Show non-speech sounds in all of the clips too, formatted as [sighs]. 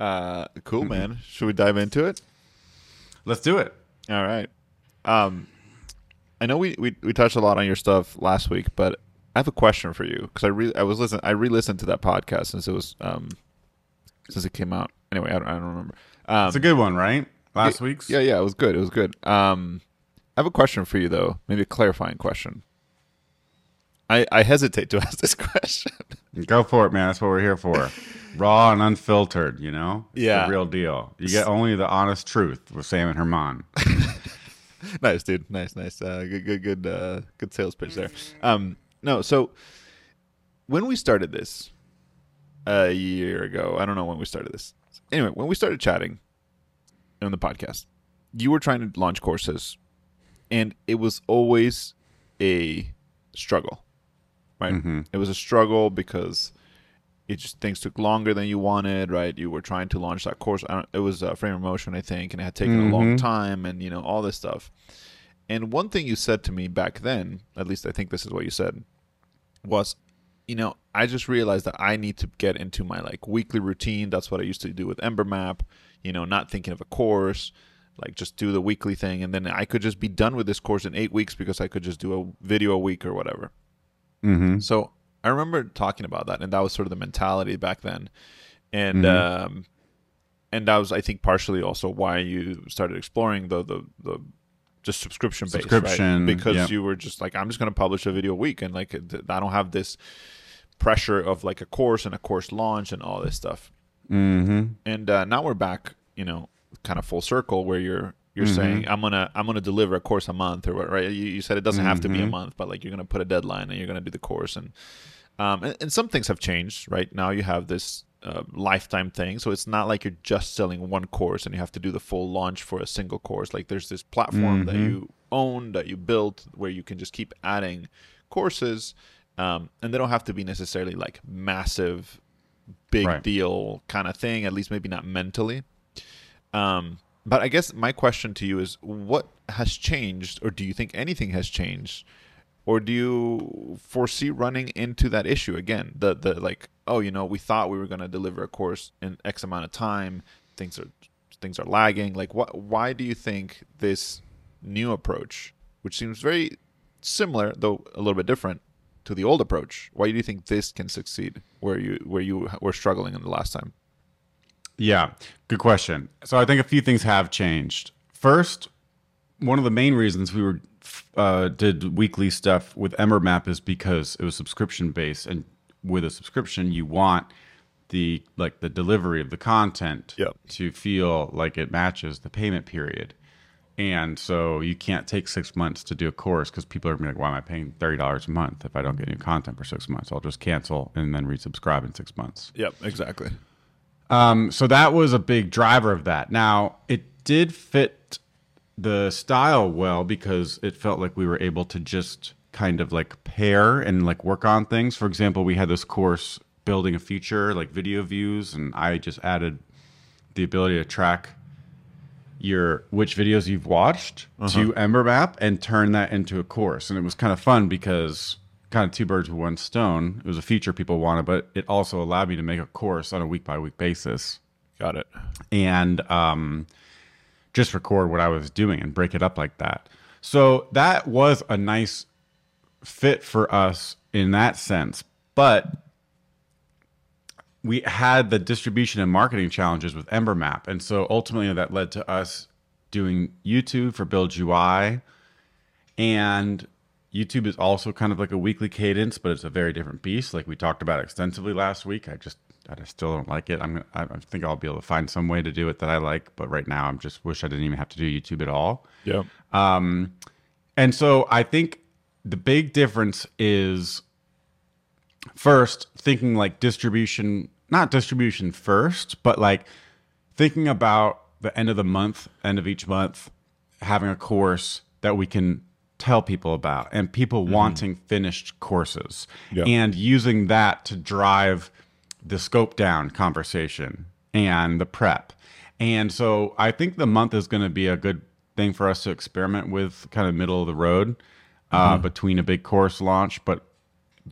Uh, cool, man. Should we dive into it? Let's do it. All right. Um, I know we, we we touched a lot on your stuff last week, but I have a question for you because I re- I was listen I re-listened to that podcast since it was um since it came out. Anyway, I don't, I don't remember. Um, It's a good one, right? Last yeah, week's. Yeah, yeah, it was good. It was good. Um, I have a question for you though, maybe a clarifying question. I I hesitate to [laughs] ask this question. Go for it, man. That's what we're here for. [laughs] Raw and unfiltered, you know? It's Yeah. The real deal. You get only the honest truth with Sam and German. [laughs] nice, dude. Nice, nice. Uh, good, good, good, uh, good sales pitch there. Um, no, so when we started this a year ago, I don't know when we started this. Anyway, when we started chatting on the podcast, you were trying to launch courses, and it was always a struggle, right? It was a struggle because it just things took longer than you wanted, right? You were trying to launch that course. I don't, it was uh, Framer Motion, I think, and it had taken a long time, and you know all this stuff. And one thing you said to me back then, at least I think this is what you said, was, you know, I just realized that I need to get into my like weekly routine. That's what I used to do with Ember Map. You know, not thinking of a course, like just do the weekly thing, and then I could just be done with this course in eight weeks because I could just do a video a week or whatever. Mm-hmm. So I remember talking about that, and that was sort of the mentality back then, and um, and that was I think partially also why you started exploring the the the just subscription based, Subscription, right? Because yep. you were just like, I'm just going to publish a video a week, and like I don't have this pressure of like a course and a course launch and all this stuff. Mm-hmm. And uh, now we're back, you know, kind of full circle where you're you're saying I'm gonna I'm gonna deliver a course a month or what, right? You, you said it doesn't have to be a month, but like you're gonna put a deadline and you're gonna do the course and um and, and some things have changed, right? Now you have this uh, lifetime thing, so it's not like you're just selling one course and you have to do the full launch for a single course. Like there's this platform that you own that you built where you can just keep adding courses, um, and they don't have to be necessarily like massive, big Right. deal kind of thing. At least maybe not mentally. Um, but I guess my question to you is what has changed, or do you think anything has changed? Or do you foresee running into that issue again? The the like, oh, you know, we thought we were gonna deliver a course in X amount of time. Things are things are lagging. Like what why do you think this new approach, which seems very similar, though a little bit different, to the old approach, why do you think this can succeed where you where you were struggling in the last time? Yeah, good question. So I think a few things have changed. First, one of the main reasons we were uh, did weekly stuff with Ember Map is because it was subscription based, and with a subscription, you want the like the delivery of the content Yep. to feel like it matches the payment period. And so you can't take six months to do a course because people are gonna be like, "Why am I paying thirty dollars a month if I don't get new content for six months? I'll just cancel and then resubscribe in six months." Yep, exactly. Um, so that was a big driver of that. Now, it did fit the style well because it felt like we were able to just kind of like pair and like work on things. For example, we had this course building a feature like video views, and I just added the ability to track your which videos you've watched to Ember Map and turn that into a course. And it was kind of fun because kind of two birds with one stone. It was a feature people wanted, but it also allowed me to make a course on a week by week basis Got it. and um, just record what I was doing and break it up like that. So that was a nice fit for us in that sense. But we had the distribution and marketing challenges with Ember Map. And so ultimately that led to us doing YouTube for Build UI. And YouTube is also kind of like a weekly cadence, but it's a very different beast. Like we talked about extensively last week. I just I just still don't like it. I'm I I think I'll be able to find some way to do it that I like, but right now I'm just wish I didn't even have to do YouTube at all. Yeah. Um, and so I think the big difference is first thinking like distribution, not distribution first, but like thinking about the end of the month, end of each month, having a course that we can tell people about and people wanting finished courses Yeah. and using that to drive the scope down conversation and the prep. And so I think the month is going to be a good thing for us to experiment with kind of middle of the road uh, between a big course launch, but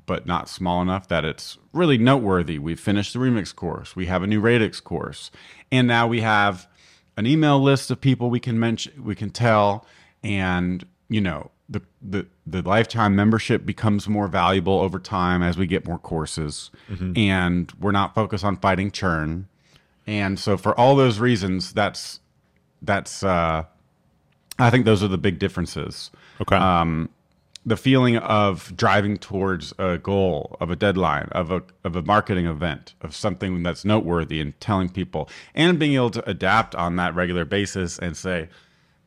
but not small enough that it's really noteworthy. We've finished the remix course. We have a new radix course, and now we have an email list of people we can mention, we can tell, and you know the the the lifetime membership becomes more valuable over time as we get more courses, and we're not focused on fighting churn. And so for all those reasons, that's that's uh, I think those are the big differences Okay. um, the feeling of driving towards a goal, of a deadline, of a of a marketing event, of something that's noteworthy, and telling people, and being able to adapt on that regular basis and say,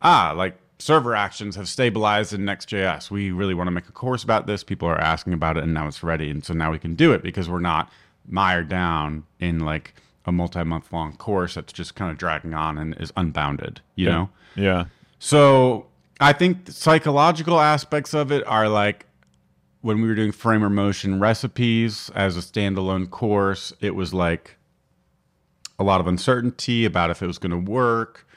ah, like server actions have stabilized in Next.js. We really want to make a course about this. People are asking about it, and now it's ready, and so now we can do it because we're not mired down in like a multi-month long course that's just kind of dragging on and is unbounded. You know. yeah. So I think psychological aspects of it are like when we were doing framer motion recipes as a standalone course, it was like a lot of uncertainty about if it was going to work.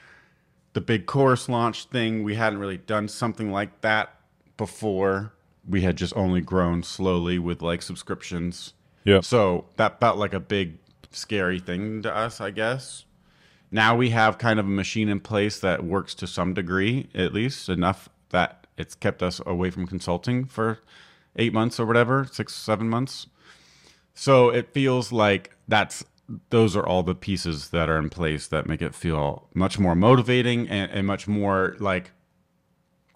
The big course launch thing, we hadn't really done something like that before. We had just only grown slowly with like subscriptions. Yeah. So that felt like a big, scary thing to us, I guess. Now we have kind of a machine in place that works to some degree, at least enough that it's kept us away from consulting for eight months or whatever, six, seven months. So it feels like that's those are all the pieces that are in place that make it feel much more motivating and, and much more like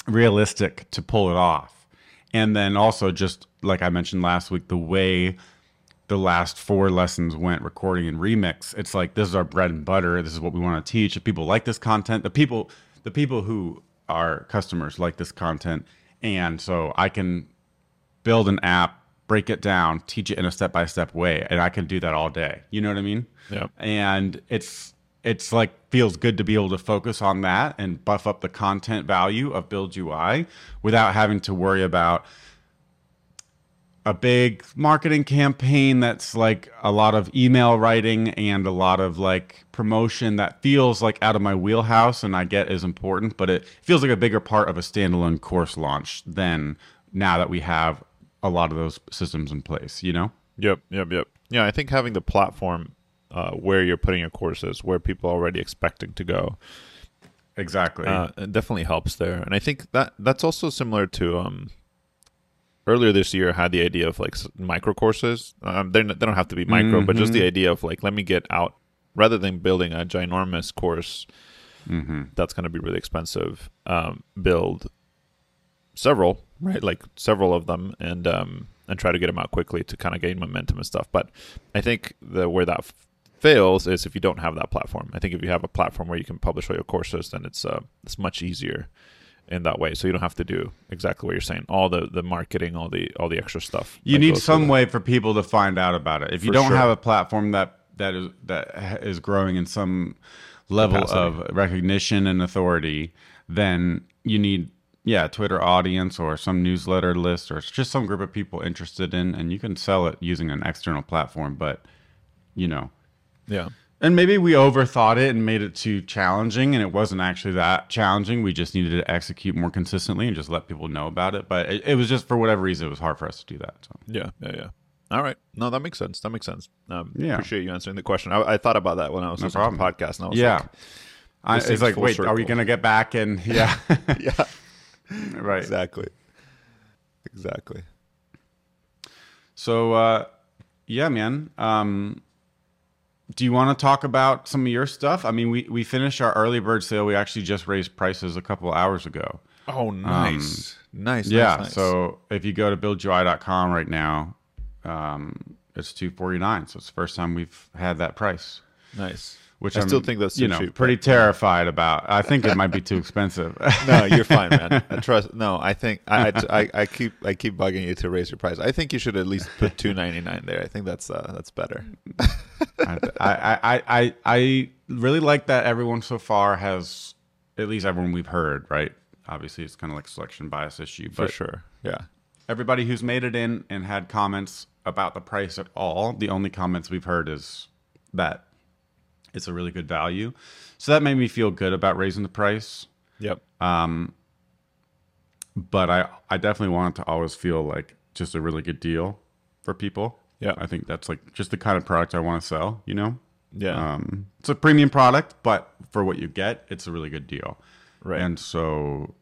realistic to pull it off. And then also just like I mentioned last week, the way the last four lessons went recording and remix, it's like this is our bread and butter. This is what we want to teach. If people like this content, the people the people who are customers like this content. And so I can build an app, break it down, teach it in a step by step way, and I can do that all day. You know what I mean? Yeah. And it's it's like feels good to be able to focus on that and buff up the content value of Build UI without having to worry about a big marketing campaign that's like a lot of email writing and a lot of like promotion that feels like out of my wheelhouse and I get is important, but it feels like a bigger part of a standalone course launch than now that we have a lot of those systems in place, you know? Yep, yep, yep. Yeah, I think having the platform uh, where you're putting your courses, where people are already expecting to go, Exactly. uh, it definitely helps there. And I think that that's also similar to um, earlier this year. I had the idea of like micro courses. Um, they don't have to be micro, but just the idea of like let me get out rather than building a ginormous course mm-hmm. that's going to be really expensive. Um, build several, right? Like several of them, and um, and try to get them out quickly to kind of gain momentum and stuff. But I think the where that f- fails is if you don't have that platform. I think if you have a platform where you can publish all your courses, then it's uh, it's much easier in that way. So you don't have to do exactly what you're saying, all the the marketing, all the all the extra stuff. You need some way for people to find out about it. If you don't sure. have a platform that that is that is growing in some level Capacity. of recognition and authority, then you need yeah, Twitter audience or some newsletter list or it's just some group of people interested in and you can sell it using an external platform, but you know, Yeah. and maybe we overthought it and made it too challenging, and it wasn't actually that challenging. We just needed to execute more consistently and just let people know about it. But it, it was just for whatever reason, it was hard for us to do that. So Yeah, yeah, yeah. All right. No, that makes sense. That makes sense. Um, Yeah. Appreciate you answering the question. I, I thought about that when I was No listening to the podcast, and I was yeah, like, I, it's like, wait, are we gonna get back and yeah, [laughs] yeah, right. exactly, exactly. So uh, yeah, man. Um, do you want to talk about some of your stuff? I mean, we we finished our early bird sale. We actually just raised prices a couple hours ago. Oh, nice, nice. Um, yeah. nice, nice. So if you go to buildui.com right now, um, it's two forty nine. So it's the first time we've had that price, nice. Which I I'm, still think that's you know cheap, pretty but- terrified about. I think it might be too expensive. [laughs] no, you're fine, man. I [laughs] trust. No, I think I, I, I, keep I keep bugging you to raise your price. I think you should at least put two ninety nine there. I think that's uh, that's better. I, I, I, I, I really like that everyone so far has, at least everyone we've heard, right? Obviously, it's kind of like selection bias issue, For sure. Yeah. everybody who's made it in and had comments about the price at all, the only comments we've heard is that it's a really good value. So that made me feel good about raising the price. Yep. But I, I definitely want it to always feel like just a really good deal for people. Yeah. I think that's like just the kind of product I want to sell, you know? Yeah. Um, it's a premium product, but for what you get, it's a really good deal. Right. And so,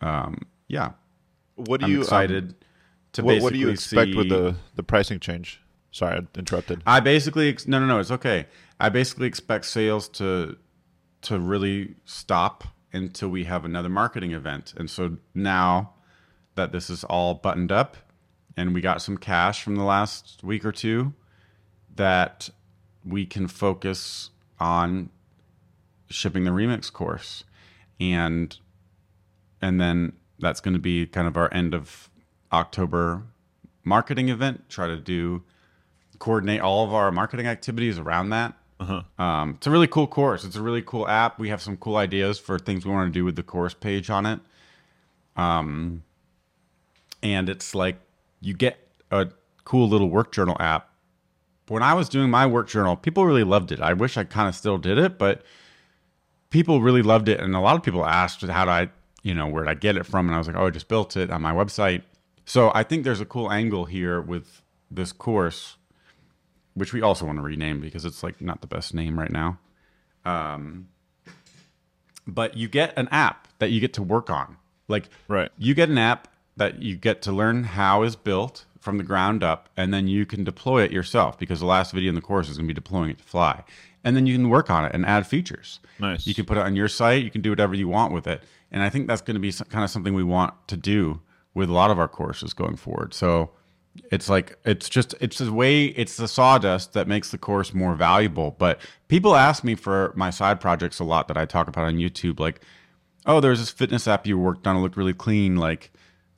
um, yeah, what do I'm you um, excited to what, basically what do you expect see, with the the pricing change? Sorry, I interrupted. I basically ex- no no no it's okay. I basically expect sales to to really stop until we have another marketing event. And so now that this is all buttoned up and we got some cash from the last week or two that we can focus on shipping the remix course and and then that's going to be kind of our end of October marketing event try to do coordinate all of our marketing activities around that um, it's a really cool course it's a really cool app we have some cool ideas for things we want to do with the course page on it um, and it's like you get a cool little work journal app when I was doing my work journal, people really loved it. I wish I kind of still did it, but people really loved it. And a lot of people asked, how do I, you know, where did I get it from? And I was like, oh, I just built it on my website. So I think there's a cool angle here with this course, which we also want to rename because it's like not the best name right now. Um, but you get an app that you get to work on. Like, Right. you get an app that you get to learn how is built from the ground up, and then you can deploy it yourself because the last video in the course is going to be deploying it to fly. And then you can work on it and add features. Nice. You can put it on your site. You can do whatever you want with it. And I think that's going to be some, kind of something we want to do with a lot of our courses going forward. So it's like it's just it's the way it's the sawdust that makes the course more valuable. But people ask me for my side projects a lot that I talk about on YouTube, like, oh, there's this fitness app you worked on. It looked really clean. Like,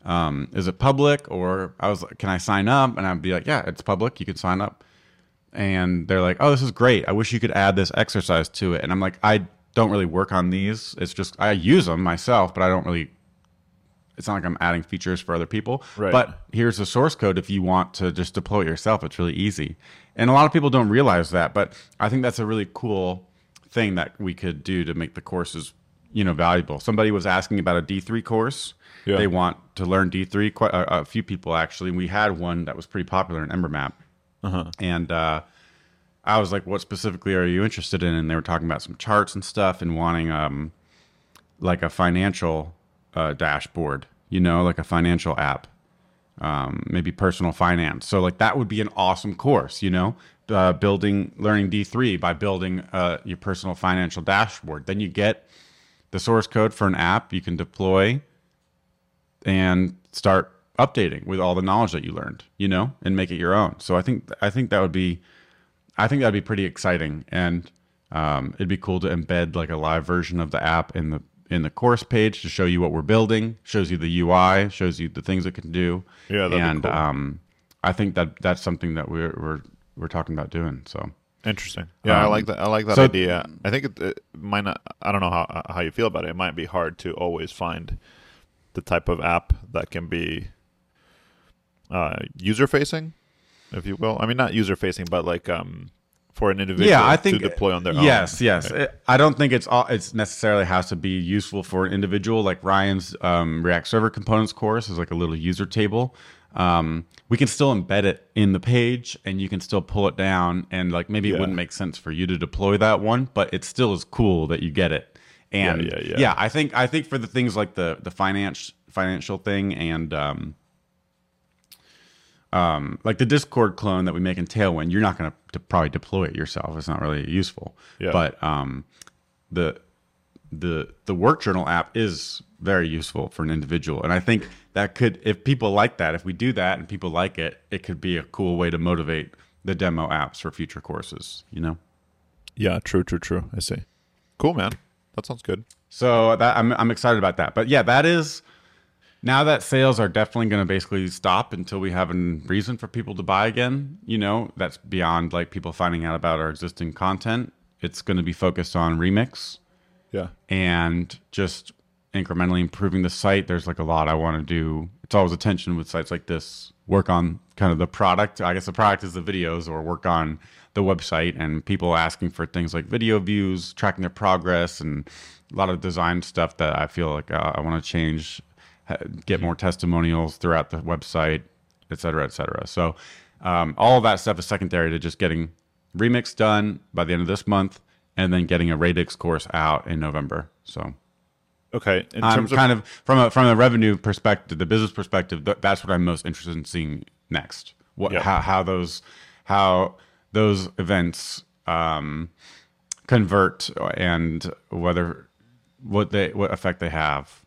um, is it public? Or I was like, can I sign up? And I'd be like, yeah, it's public. You can sign up. And they're like, oh, this is great. I wish you could add this exercise to it. And I'm like, I don't really work on these. It's just I use them myself, but I don't really. It's not like I'm adding features for other people. Right. But here's the source code if you want to just deploy it yourself. It's really easy. And a lot of people don't realize that, but I think that's a really cool thing that we could do to make the courses, you know, valuable. Somebody was asking about a D3 course. Yeah. They want to learn D3. Quite a, a few people actually. We had one that was pretty popular in Embermap, and uh, I was like, "What specifically are you interested in?" And they were talking about some charts and stuff, and wanting um, like a financial uh, dashboard, you know, like a financial app, um, maybe personal finance. So like that would be an awesome course, you know, uh, building learning D three by building uh, your personal financial dashboard. Then you get the source code for an app you can deploy and start updating with all the knowledge that you learned, you know, and make it your own. So I think I think that would be I think that'd be pretty exciting, and um, it'd be cool to embed like a live version of the app in the in the course page to show you what we're building, shows you the UI, shows you the things it can do. Yeah, and cool. um, I think that that's something that we're we're we're talking about doing. So Interesting. Yeah, I Um, like that. I like that so- idea. I think it, it might not. I don't know how how you feel about it. It might be hard to always find the type of app that can be uh, user facing, if you will. I mean, not user facing, but like um, for an individual yeah, I think to deploy on their own. Yes, yes. Right. I don't think it's all. It's necessarily has to be useful for an individual. Like Ryan's um, React Server Components course is like a little user table. Um, we can still embed it in the page, and you can still pull it down. And like maybe Yeah. it wouldn't make sense for you to deploy that one, but it still is cool that you get it. And Yeah, yeah, yeah. I think I think for the things like the the finance financial thing and um, um, like the Discord clone that we make in Tailwind, you're not going to probably deploy it yourself. It's not really useful. Yeah. But um, the the the work journal app is very useful for an individual, and I think that could, if people like that, if we do that and people like it, it could be a cool way to motivate the demo apps for future courses. You know. Yeah, true, true, true. I see. Cool, man. That sounds good. So that I'm I'm excited about that. But yeah, that is now that sales are definitely going to basically stop until we have a reason for people to buy again. You know, that's beyond like people finding out about our existing content. It's going to be focused on remix Yeah. and just incrementally improving the site. There's like a lot I want to do. It's always a tension with sites like this. Work on kind of the product. I guess the product is the videos, or work on the website and people asking for things like video views, tracking their progress, and a lot of design stuff that I feel like uh, I want to change ha- get more testimonials throughout the website, et cetera, et cetera. So um, all of that stuff is secondary to just getting remix done by the end of this month, and then getting a Radix course out in November. So Okay. In I'm terms of kind of from a from a revenue perspective, the business perspective. Th- that's what I'm most interested in seeing next. What how how those how those events um, convert and whether what they what effect they have,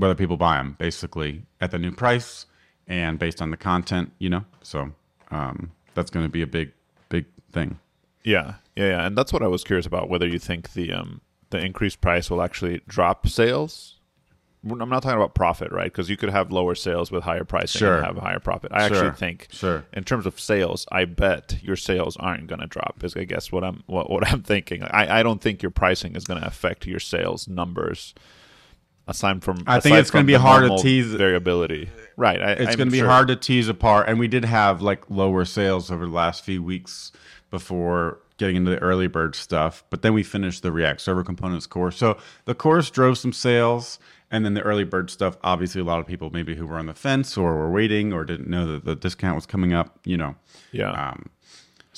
whether people buy them basically at the new price and based on the content, you know. So um, that's going to be a big big thing. Yeah, yeah, yeah, and that's what I was curious about. Whether you think the um the increased price will actually drop sales. I'm not talking about profit, right? Because you could have lower sales with higher pricing Sure. and have a higher profit. I Sure. actually think, Sure. in terms of sales, I bet your sales aren't going to drop. Is I guess what I'm what, what I'm thinking. I, I don't think your pricing is going to affect your sales numbers. Aside from, I think it's gonna be hard to tease- variability. Right, I, it's going to be sure. hard to tease apart and we did have like lower sales over the last few weeks before getting into the early bird stuff but then we finished the react server components course so the course drove some sales and then the early bird stuff obviously a lot of people maybe who were on the fence or were waiting or didn't know that the discount was coming up you know Yeah, um,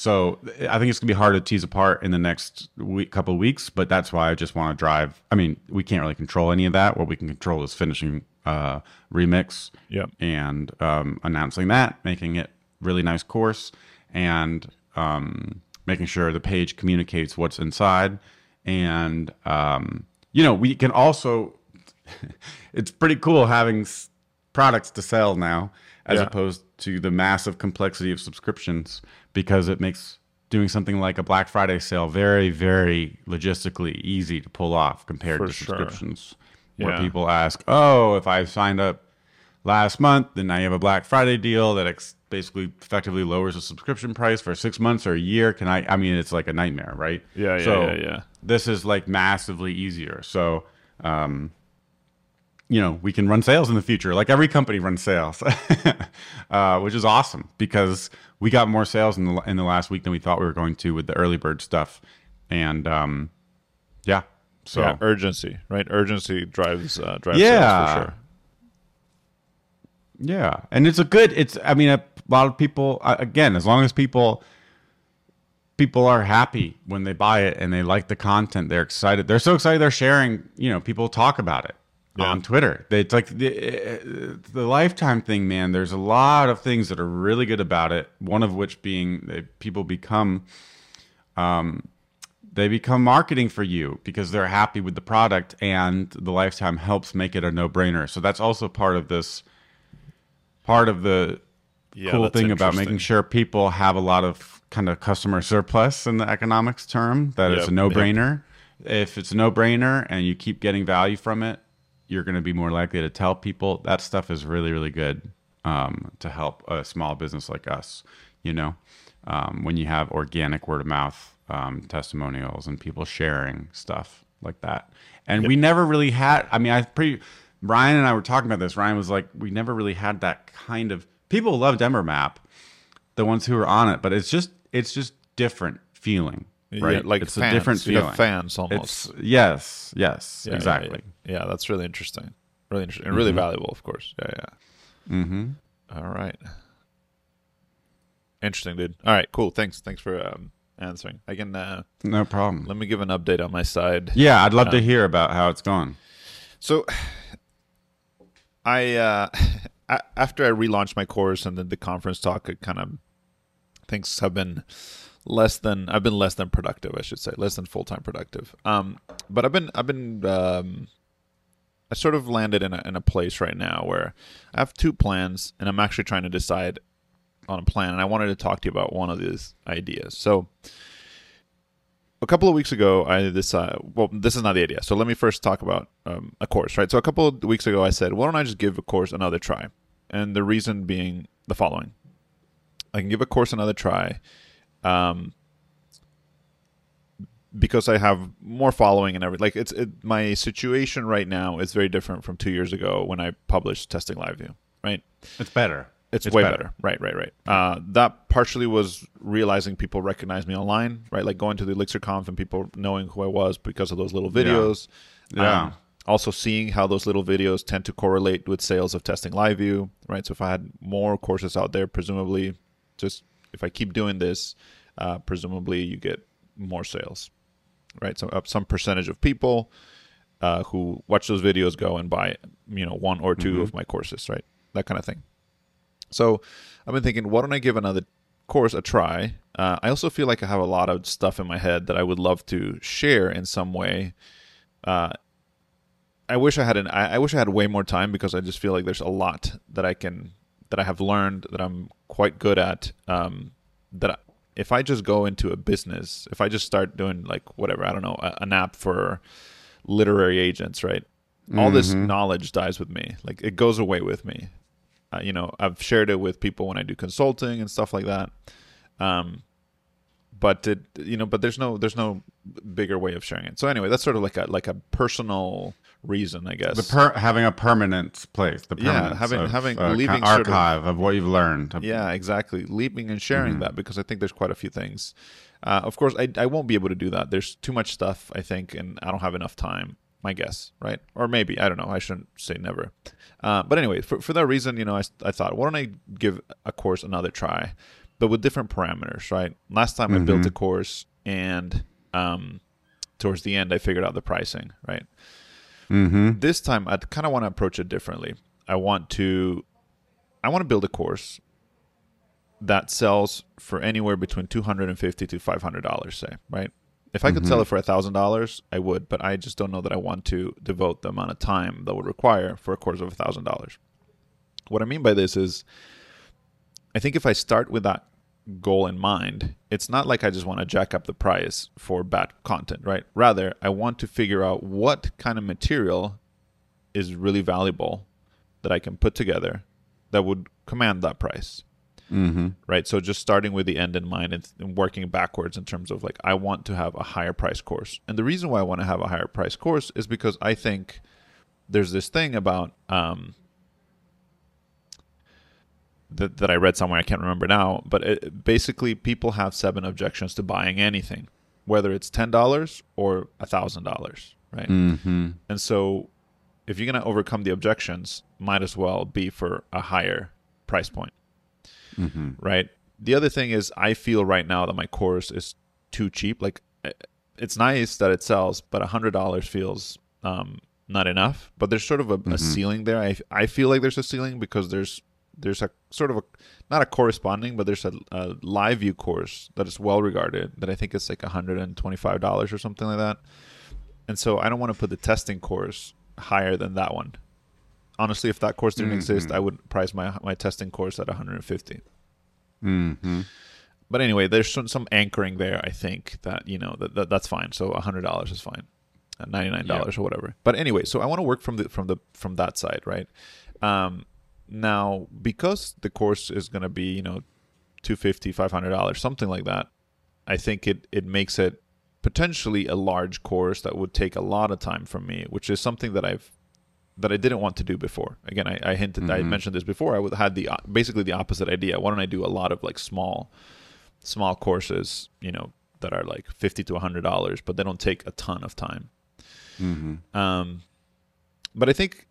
so I think it's gonna be hard to tease apart in the next week, couple of weeks, but that's why I just want to drive. I mean, we can't really control any of that. What we can control is finishing uh, remix Yep. and um, announcing that, making it really nice course, and um, making sure the page communicates what's inside. And um, you know, we can also. [laughs] it's pretty cool having s- products to sell now, as Yeah. opposed to the massive complexity of subscriptions, because it makes doing something like a Black Friday sale very, very logistically easy to pull off compared For to sure. subscriptions, where Yeah. people ask, "Oh, if I signed up last month, then now you have a Black Friday deal that ex- basically effectively lowers the subscription price for six months or a year. Can I? I mean, it's like a nightmare, right? Yeah, yeah, so yeah, yeah. This is like massively easier. So, um, you know, we can run sales in the future. Like every company runs sales, [laughs] uh, which is awesome because we got more sales in the in the last week than we thought we were going to with the early bird stuff, and um, yeah. So yeah, urgency, right? Urgency drives uh, drives Yeah. sales for sure. Yeah, and it's a good. It's. I mean, a lot of people. uh, Again, as long as people people are happy when they buy it and they like the content, they're excited. They're so excited. They're sharing. You know, people talk about it Yeah. on Twitter. It's like the, the lifetime thing, man. There's a lot of things that are really good about it. One of which being that people become um, they become marketing for you because they're happy with the product and the lifetime helps make it a no-brainer so that's also part of this part of the Yeah, cool thing about making sure people have a lot of kind of customer surplus in the economics term that it's a no-brainer if it's a no-brainer and you keep getting value from it you're going to be more likely to tell people that stuff is really really good um, to help a small business like us you know? Um, when you have organic word of mouth um, testimonials and people sharing stuff like that. And we never really had i mean i pretty ryan and i were talking about this. Ryan was like we never really had that kind of people love Ember Map the ones who are on it but it's just it's just different feeling right Yeah, like it's fans. a different You have fans almost. it's yes yes Yeah, exactly Yeah, Yeah, that's really interesting. Really interesting and really valuable, of course. Yeah, yeah. mm-hmm. All right. Interesting, dude. All right, cool. Thanks. Thanks for um, answering. I can uh, no problem let me give an update on my side. yeah i'd love to hear about how it's gone So, [sighs] I uh, [laughs] after I relaunched my course and then the conference talk, it kind of things have been less than I've been less than productive, I should say, less than full time productive. Um, but I've been I've been um, I sort of landed in a in a place right now where I have two plans, and I'm actually trying to decide on a plan, and I wanted to talk to you about one of these ideas. So a couple of weeks ago, I decided. Well, this is not the idea. So let me first talk about um, a course, right? So a couple of weeks ago, I said, why don't I just give a course another try? And the reason being the following: I can give a course another try, um, because I have more following and everything. Like it's it, my situation right now is very different from two years ago when I published Testing Live View, right? it's better It's, way better. Right, right, right. Uh, that partially was realizing people recognize me online, right? Like going to the ElixirConf and people knowing who I was because of those little videos. Yeah. Um, also seeing how those little videos tend to correlate with sales of testing live view right so if i had more courses out there presumably just if i keep doing this uh, presumably you get more sales right? So up some percentage of people uh, who watch those videos go and buy you know one or 2 of my courses right? That kind of thing. So i've been thinking why don't i give another course a try? Uh, i also feel like i have a lot of stuff in my head that i would love to share in some way. Uh, I wish I had an I, I wish I had way more time because I just feel like there's a lot that I can that I have learned that I'm quite good at. Um, that if I just go into a business, if I just start doing like whatever I don't know, a, an app for literary agents, right? All this knowledge dies with me. Like it goes away with me. Uh, you know, I've shared it with people when I do consulting and stuff like that. Um, but it, you know, but there's no there's no bigger way of sharing it. So anyway, that's sort of like a like a personal reason, I guess. The per- having a permanent place, the Yeah, having- of, having- uh, leaving ki- sort of- archive of, what you've learned. yeah, exactly. Leaping and sharing Mm-hmm. that because I think there's quite a few things. Uh, of course, I, I won't be able to do that. There's too much stuff, I think, and I don't have enough time. My guess, right? Or maybe I don't know. I shouldn't say never. Uh, but anyway, for for that reason, you know, I, I thought, why don't I give a course another try, but with different parameters, right? Last time I built a course, and um, towards the end, I figured out the pricing, right? Mm-hmm. this time I kind of want to approach it differently. I want to I want to build a course that sells for anywhere between 250 to 500 dollars say, right? If I could sell it for a $1000, I would, but I just don't know that I want to devote the amount of time that would require for a course of a $1000. What I mean by this is I think if I start with that goal in mind, it's not like I just want to jack up the price for bad content, right? Rather, I want to figure out what kind of material is really valuable that I can put together that would command that price. Mm-hmm. Right. So just starting with the end in mind and, and working backwards in terms of like, I want to have a higher price course. And the reason why I want to have a higher price course is because I think there's this thing about, um, that, that I read somewhere, I can't remember now, but it, basically people have seven objections to buying anything, whether it's $10 or $1,000, right? Mm-hmm. And so if you're going to overcome the objections, might as well be for a higher price point, Mm-hmm. right? The other thing is I feel right now that my course is too cheap. Like eh, it's nice that it sells, but $100 feels um, not enough. But there's sort of a, a ceiling there. I, I feel like there's a ceiling because there's there's a sort of a not a corresponding, but there's a, a live view course that is well regarded that I think is like $125 or something like that. And so I don't want to put the testing course higher than that one. Honestly, if that course didn't exist, I would price my my testing course at 150. Mm-hmm. But anyway, there's some, some anchoring there. I think that you know that, that that's fine. So hundred dollars is fine, ninety nine dollars or whatever. But anyway, so I want to work from the from the from that side, right? Um, now because the course is going to be you know 250 500 dollars something like that i think it it makes it potentially a large course that would take a lot of time from me which is something that i've that i didn't want to do before. Again i, I hinted i mentioned this before i would had the basically the opposite idea. Why don't i do a lot of like small small courses you know that are like 50 to 100 dollars but they don't take a ton of time. Mm-hmm. um, but I think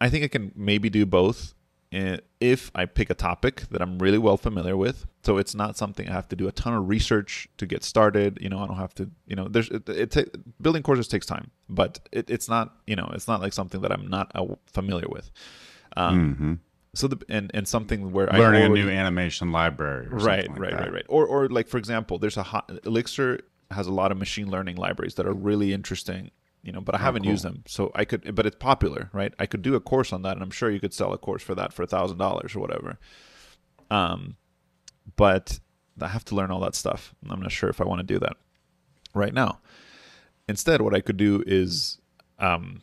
I think I can maybe do both if I pick a topic that I'm really well familiar with. So it's not something I have to do a ton of research to get started. You know, I don't have to. You know, there's it. it ta- building courses takes time, but it, it's not. You know, it's not like something that I'm not uh, familiar with. Um, Mm-hmm. So the and and something where Learning I a already, new animation library. Or right like right that. right right or or like for example there's a hot, elixir has a lot of machine learning libraries that are really interesting you know but i haven't cool. used them so i could but it's popular right i could do a course on that and i'm sure you could sell a course for that for a thousand dollars or whatever um but i have to learn all that stuff i'm not sure if i want to do that right now instead what i could do is um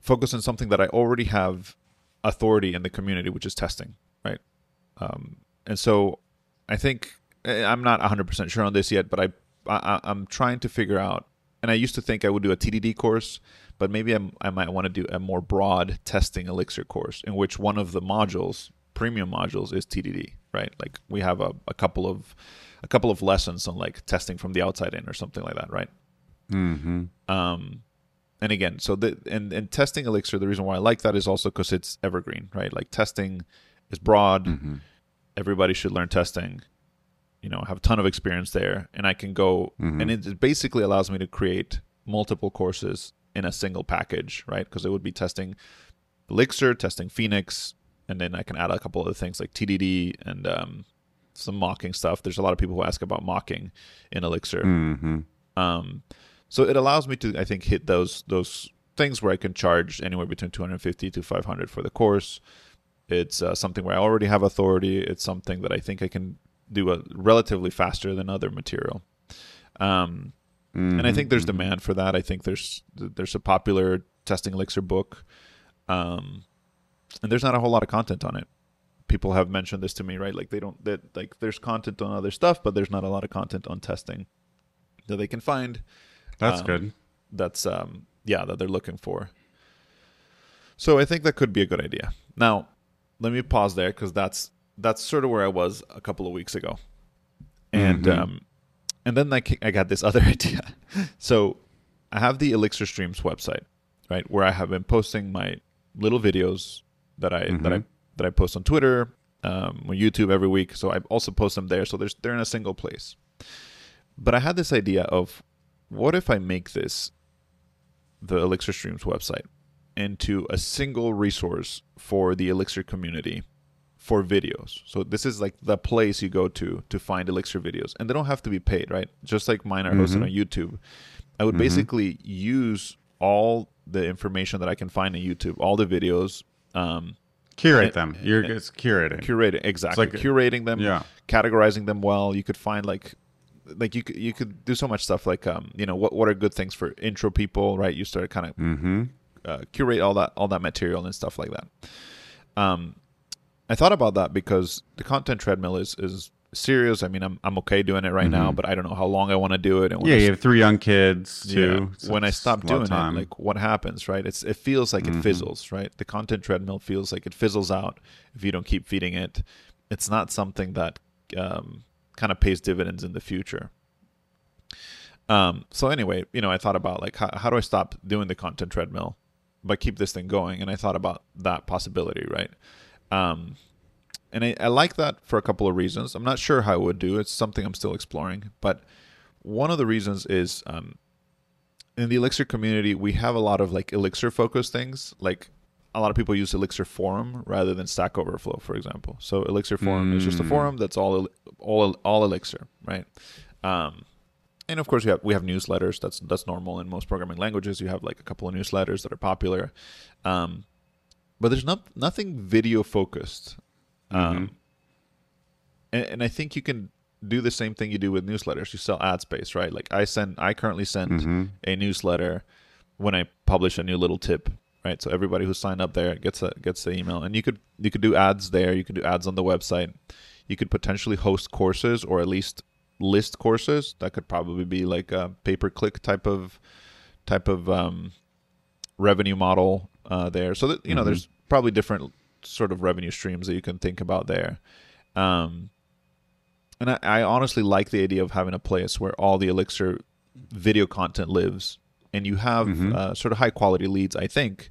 focus on something that i already have authority in the community which is testing right um, and so I think eh, I'm not 100% sure on this yet, but I, I I'm trying to figure out. And I used to think I would do a TDD course, but maybe I'm, I might want to do a more broad testing Elixir course in which one of the modules, premium modules, is TDD. Right? Like we have a, a couple of a couple of lessons on like testing from the outside in or something like that. Right? Mm-hmm. Um, and again, so the and and testing Elixir, the reason why I like that is also because it's evergreen, right? Like testing is broad. Mm-hmm. Everybody should learn testing. You know, have a ton of experience there, and I can go Mm-hmm. and it basically allows me to create multiple courses in a single package, right? Because it would be testing Elixir, testing Phoenix, and then I can add a couple other things like TDD and um, some mocking stuff. There's a lot of people who ask about mocking in Elixir. Mm-hmm. Um, so it allows me to, I think, hit those those things where I can charge anywhere between 250 to 500 for the course. It's uh, something where I already have authority. It's something that I think I can do a relatively faster than other material. Um, and I think there's demand for that. I think there's there's a popular testing Elixir book, um, and there's not a whole lot of content on it. People have mentioned this to me, right? Like they don't that like there's content on other stuff, but there's not a lot of content on testing that they can find That's Um, good. that's um yeah that they're looking for so i think that could be a good idea now let me pause there because that's that's sort of where i was a couple of weeks ago. And Mhm. um and then I, I got this [laughs] other idea. So i have the elixir streams website right where i have been posting my little videos that i that i Mhm. that i post on twitter um, on youtube every week. So i also post them there. So there's they're in a single place. But i had this idea of what if I make this the Elixir Streams website into a single resource for the Elixir community for videos. So this is like the place you go to to find Elixir videos, and they don't have to be paid, right? Just like mine are hosted Mhm. on YouTube. I would Mhm. basically use all the information that I can find on YouTube, all the videos, um, Curate and- them. You're and- it's curating. curating exactly, It's like curating them, yeah. categorizing them well. You could find like like you could you could do so much stuff like um you know what what are good things for intro people right you start kind of Mm-hmm. uh, curate all that all that material and stuff like that um i thought about that because the content treadmill is is serious i mean i'm, I'm okay doing it right now Mhm. but i don't know how long i want to do it and when Yeah, I you have three young kids yeah, so when I stop doing it, like what happens, right? It's it feels like it Mhm. fizzles, right? The content treadmill feels like it fizzles out if you don't keep feeding it. It's not something that um, kind of pays dividends in the future. Um, so anyway, you know, I thought about like how, how do I stop doing the content treadmill, but keep this thing going? And I thought about that possibility, right? Um, and I, I like that for a couple of reasons. I'm not sure how I would do. It's something I'm still exploring, but one of the reasons is um, in the Elixir community, we have a lot of like Elixir focused things. Like a lot of people use Elixir Forum rather than Stack Overflow, for example. So Elixir Forum is just a Mm. forum that's all all all Elixir, right? Um, and of course, we have we have newsletters. That's that's normal in most programming languages. You have like a couple of newsletters that are popular, um, but there's not nothing video focused. Um, Mhm. and, and I think you can do the same thing you do with newsletters. You sell ad space, right? Like I send, I currently send Mhm. a newsletter when I publish a new little tip, right? So everybody who signed up there gets a gets the email, and you could you could do ads there. You could do ads on the website. You could potentially host courses or at least list courses. That could probably be like a pay per click type of type of um, revenue model uh, there. So that you know, Mhm. there's probably different sort of revenue streams that you can think about there. Um, and I, I honestly like the idea of having a place where all the Elixir video content lives, and you have Mhm. uh, sort of high quality leads. I think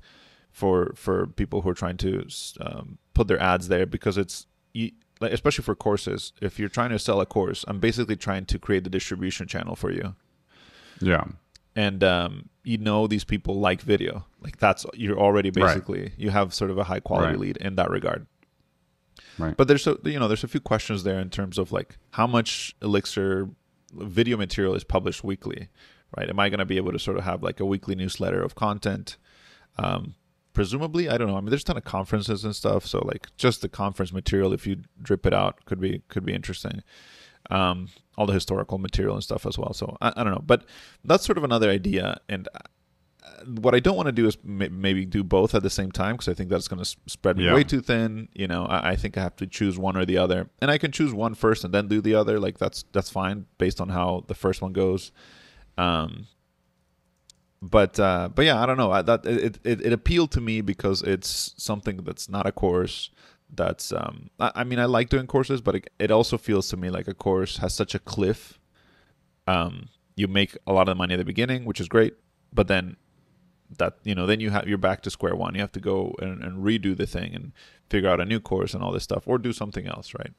for for people who are trying to um, put their ads there because it's you, like especially for courses. If you're trying to sell a course, I'm basically trying to create the distribution channel for you Yeah. And um, you know these people like video like that's you're already Right. basically you have sort of a high quality Right. lead in that regard Right. but there's a you know there's a few questions there in terms of like how much elixir video material is published weekly right am i going to be able to sort of have like a weekly newsletter of content um, presumably i don't know i mean there's a ton of conferences and stuff so like just the conference material if you drip it out could be could be interesting um, all the historical material and stuff as well. So I, I don't know. But that's sort of another idea. And uh, what i don't want to do is ma- maybe do both at the same time because i think that's going to spread me Yeah. way too thin. You know I, I think i have to choose one or the other. And i can choose one first and then do the other. Like that's that's fine based on how the first one goes. Um but uh but yeah i don't know. I, that it, it it appealed to me because it's something that's not a course that's um i, I mean i like doing courses but it, it also feels to me like a course has such a cliff um you make a lot of money at the beginning which is great but then that you know then you have you're back to square one. You have to go and, and redo the thing and figure out a new course and all this stuff, or do something else, right?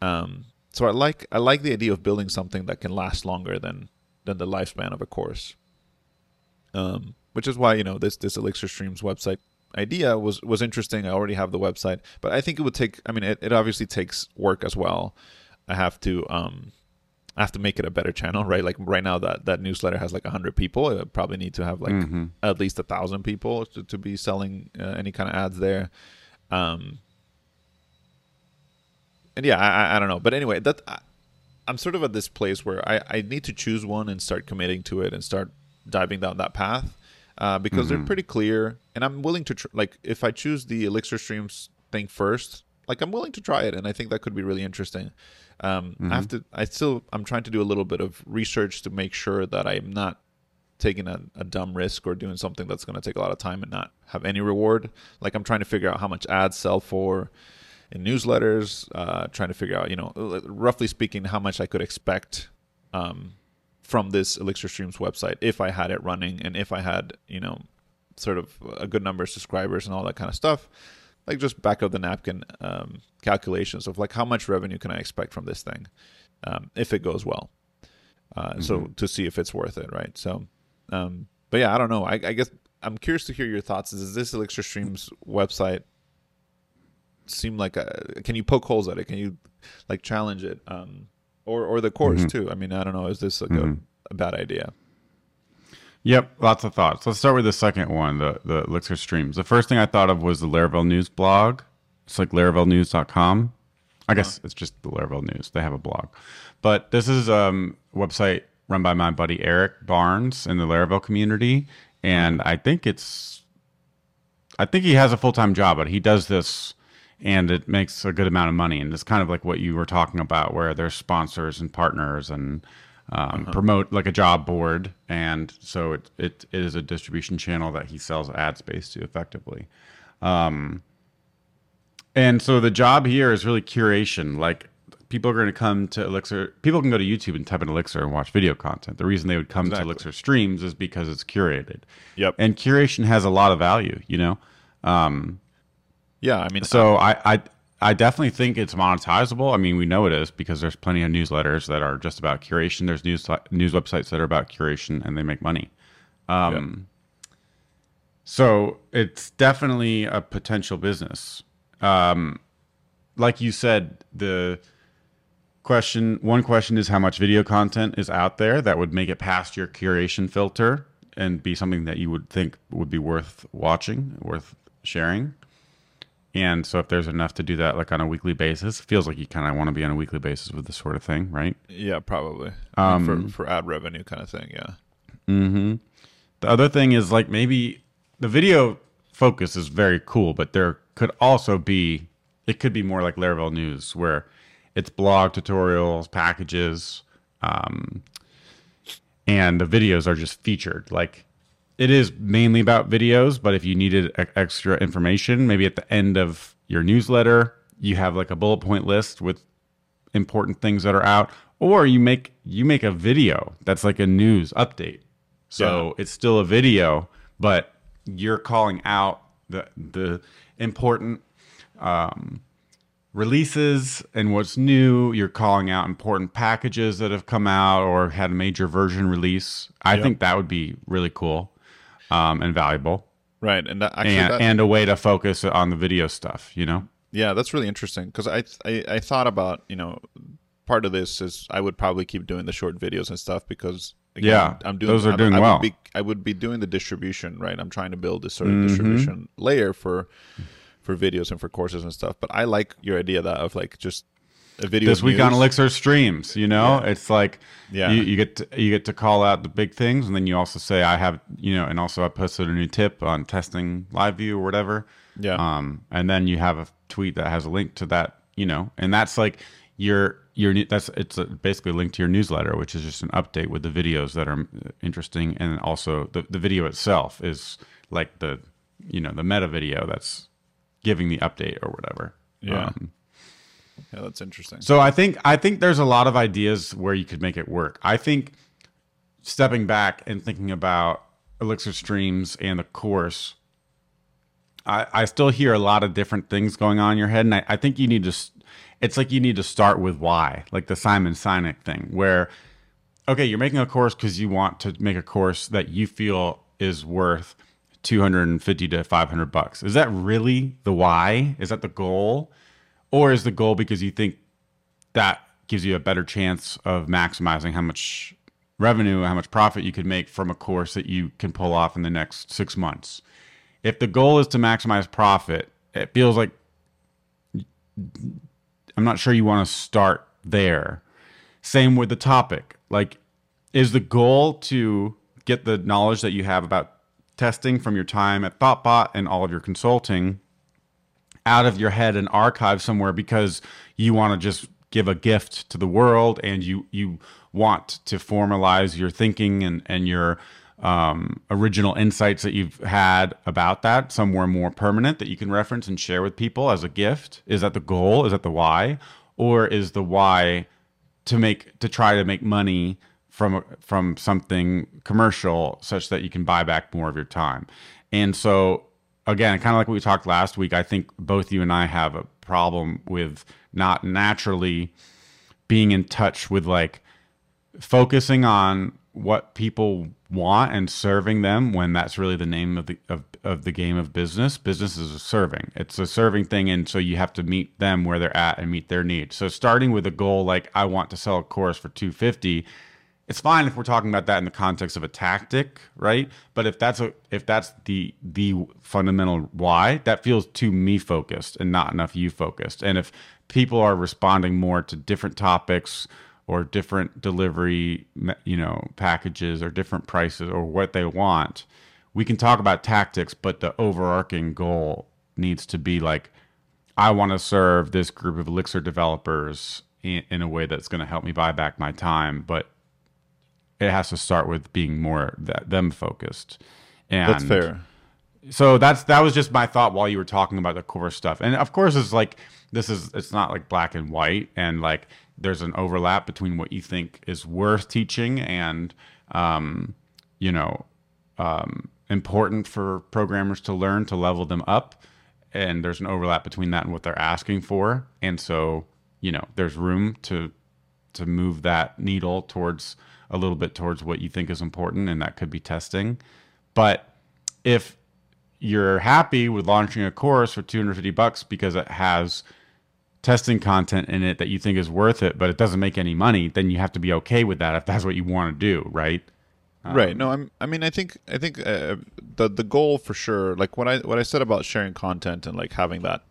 Um, so I like I like the idea of building something that can last longer than than the lifespan of a course. Um, which is why you know this this Elixir Streams website idea was was interesting. I already have the website, but I think it would take. I mean, it, it obviously takes work as well. I have to um, I have to make it a better channel, right? Like right now, that that newsletter has like hundred people. I probably need to have like Mm-hmm. at least a thousand people to, to be selling uh, any kind of ads there. Um, and yeah, I, I- don't know, but anyway, that I, I'm sort of at this place where I, I need to choose one and start committing to it and start diving down that path uh, because they're pretty clear, and I'm willing to tr- like if I choose the Elixir Streams thing first, like I'm willing to try it, and I think that could be really interesting. Um, I have to. I still. I'm trying to do a little bit of research to make sure that I'm not taking a, a dumb risk or doing something that's going to take a lot of time and not have any reward. Like I'm trying to figure out how much ads sell for in newsletters. Uh, trying to figure out, you know, roughly speaking, how much I could expect um, from this Elixir Streams website if I had it running and if I had, you know, sort of a good number of subscribers and all that kind of stuff. Like just back of the napkin um, calculations of like how much revenue can I expect from this thing um, if it goes well. Uh, So to see if it's worth it, right? So, um, but yeah, I don't know. I, I guess I'm curious to hear your thoughts. Does this Elixir Streams website seem like a? Can you poke holes at it? Can you like challenge it? Um, or or the course mm-hmm. too. I mean, I don't know. Is this like a, mm-hmm. a bad idea? Yep, lots of thoughts. Let's start with the second one, the the Elixir streams. The first thing I thought of was the Laravel News blog. It's like laravelnews.com. I guess uh-huh. it's just the Laravel News. They have a blog. But this is um, a website run by my buddy Eric Barnes in the Laravel community. And I think it's, I think he has a full time job, but he does this and it makes a good amount of money. And it's kind of like what you were talking about, where there's sponsors and partners and um, uh-huh. promote like a job board. And so it, it is a distribution channel that he sells ad space to effectively. Um, and so the job here is really curation. Like people are going to come to Elixir. People can go to YouTube and type in Elixir and watch video content. The reason they would come Exactly. to Elixir streams is because it's curated. Yep. And curation has a lot of value, you know? Um, Yeah, I mean, So I, I, I definitely think it's monetizable. I mean, we know it is because there's plenty of newsletters that are just about curation. There's news news websites that are about curation and they make money. Um, So it's definitely a potential business. Um, like you said, the question one question is how much video content is out there that would make it past your curation filter and be something that you would think would be worth watching, worth sharing. And so if there's enough to do that like on a weekly basis, feels like you kind of want to be on a weekly basis with this sort of thing, right? yeah, probably I mean, for for ad revenue kind of thing. Yeah. The other thing is like maybe the video focus is very cool, but there could also be it could be more like Laravel News where it's blog tutorials, packages, um, and the videos are just featured. Like it is mainly about videos, but if you needed extra information, maybe at the end of your newsletter, you have like a bullet point list with important things that are out, or you make you make a video that's like a news update. So it's still a video, but you're calling out the the important um, releases and what's new. You're calling out important packages that have come out or had a major version release. I think that would be really cool um, and valuable, Right, and actually, and that, and a way to focus on the video stuff. You know. yeah, that's really interesting because I, I I thought about you know part of this is I would probably keep doing the short videos and stuff because again, Yeah, I'm doing those are I- doing I well. Would be, I would be doing the distribution right. I'm trying to build this sort of Mm-hmm. distribution layer for for videos and for courses and stuff. But I like your idea that of like just a video this week on. Elixir streams. You know, Yeah. it's like Yeah. you, you get to, you get to call out the big things, and then you also say I have you know, and also I posted a new tip on testing live view or whatever. Yeah. Um, and then you have a tweet that has a link to that. You know, and that's like your your that's it's a, basically linked to your newsletter, which is just an update with the videos that are interesting, and also the the video itself is like the you know the meta video that's giving the update or whatever. Yeah. Um, yeah, that's interesting. so I think I think there's a lot of ideas where you could make it work. I think stepping back and thinking about Elixir Streams and the course, I, I still hear a lot of different things going on in your head. And I, I think you need to, it's like you need to start with why, like the Simon Sinek thing, where, okay, you're making a course because you want to make a course that you feel is worth 250 to 500 bucks. Is that really the why? Is that the goal? Or is the goal because you think that gives you a better chance of maximizing how much revenue, how much profit you could make from a course that you can pull off in the next six months? If the goal is to maximize profit, it feels like I'm not sure you want to start there. Same with the topic. Like, is the goal to get the knowledge that you have about testing from your time at ThoughtBot and all of your consulting out of your head and archive somewhere because you want to just give a gift to the world and you you want to formalize your thinking and and your um, original insights that you've had about that somewhere more permanent that you can reference and share with people as a gift? Is that the goal? Is that the why? Or is the why to make to try to make money from from something commercial such that you can buy back more of your time? And so again kind of like what we talked last week i think both you and i have a problem with not naturally being in touch with like focusing on what people want and serving them when that's really the name of the of, of the game of business. Business is a serving. It's a serving thing and so you have to meet them where they're at and meet their needs. So starting with a goal like i want to sell a course for 250 it's fine if we're talking about that in the context of a tactic right? But if that's a if that's the the fundamental why that feels too me focused and not enough you focused. And if people are responding more to different topics or different delivery you know packages or different prices or what they want we can talk about tactics but the overarching goal needs to be like i want to serve this group of elixir developers in, in a way that's going to help me buy back my time but it has to start with being more that, them focused. And That's fair. so that's that was just my thought while you were talking about the core stuff. And of course it's like this is it's not like black and white and like there's an overlap between what you think is worth teaching and um, you know um, important for programmers to learn to level them up. And there's an overlap between that and what they're asking for. And so you know there's room to to move that needle towards a little bit towards what you think is important and that could be testing but if you're happy with launching a course for 250 bucks because it has testing content in it that you think is worth it, but it doesn't make any money, then you have to be okay with that if that's what you want to do, right? Um, right. No, I'm. I mean, I think. I think uh, the the goal for sure. Like what I what I said about sharing content and like having that.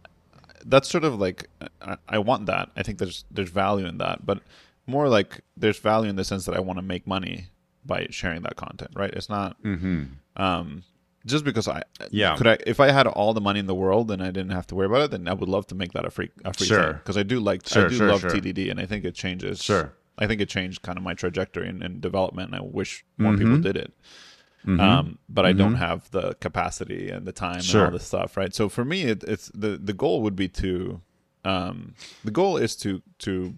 That's sort of like I, I want that. I think there's there's value in that, but more like there's value in the sense that I want to make money by sharing that content. Right. It's not. Mm-hmm. Um, just because I yeah could I if I had all the money in the world and I didn't have to worry about it, then I would love to make that a free a free sure because I do like sure, I do sure, love. TDD and I think it changes sure I think it changed kind of my trajectory and, and development. And I wish more mm-hmm. people did it. Mm-hmm. Um, but I don't Mhm. have the capacity and the time and all this stuff, right? So for me, it, it's the the goal would be to, um, the goal is to to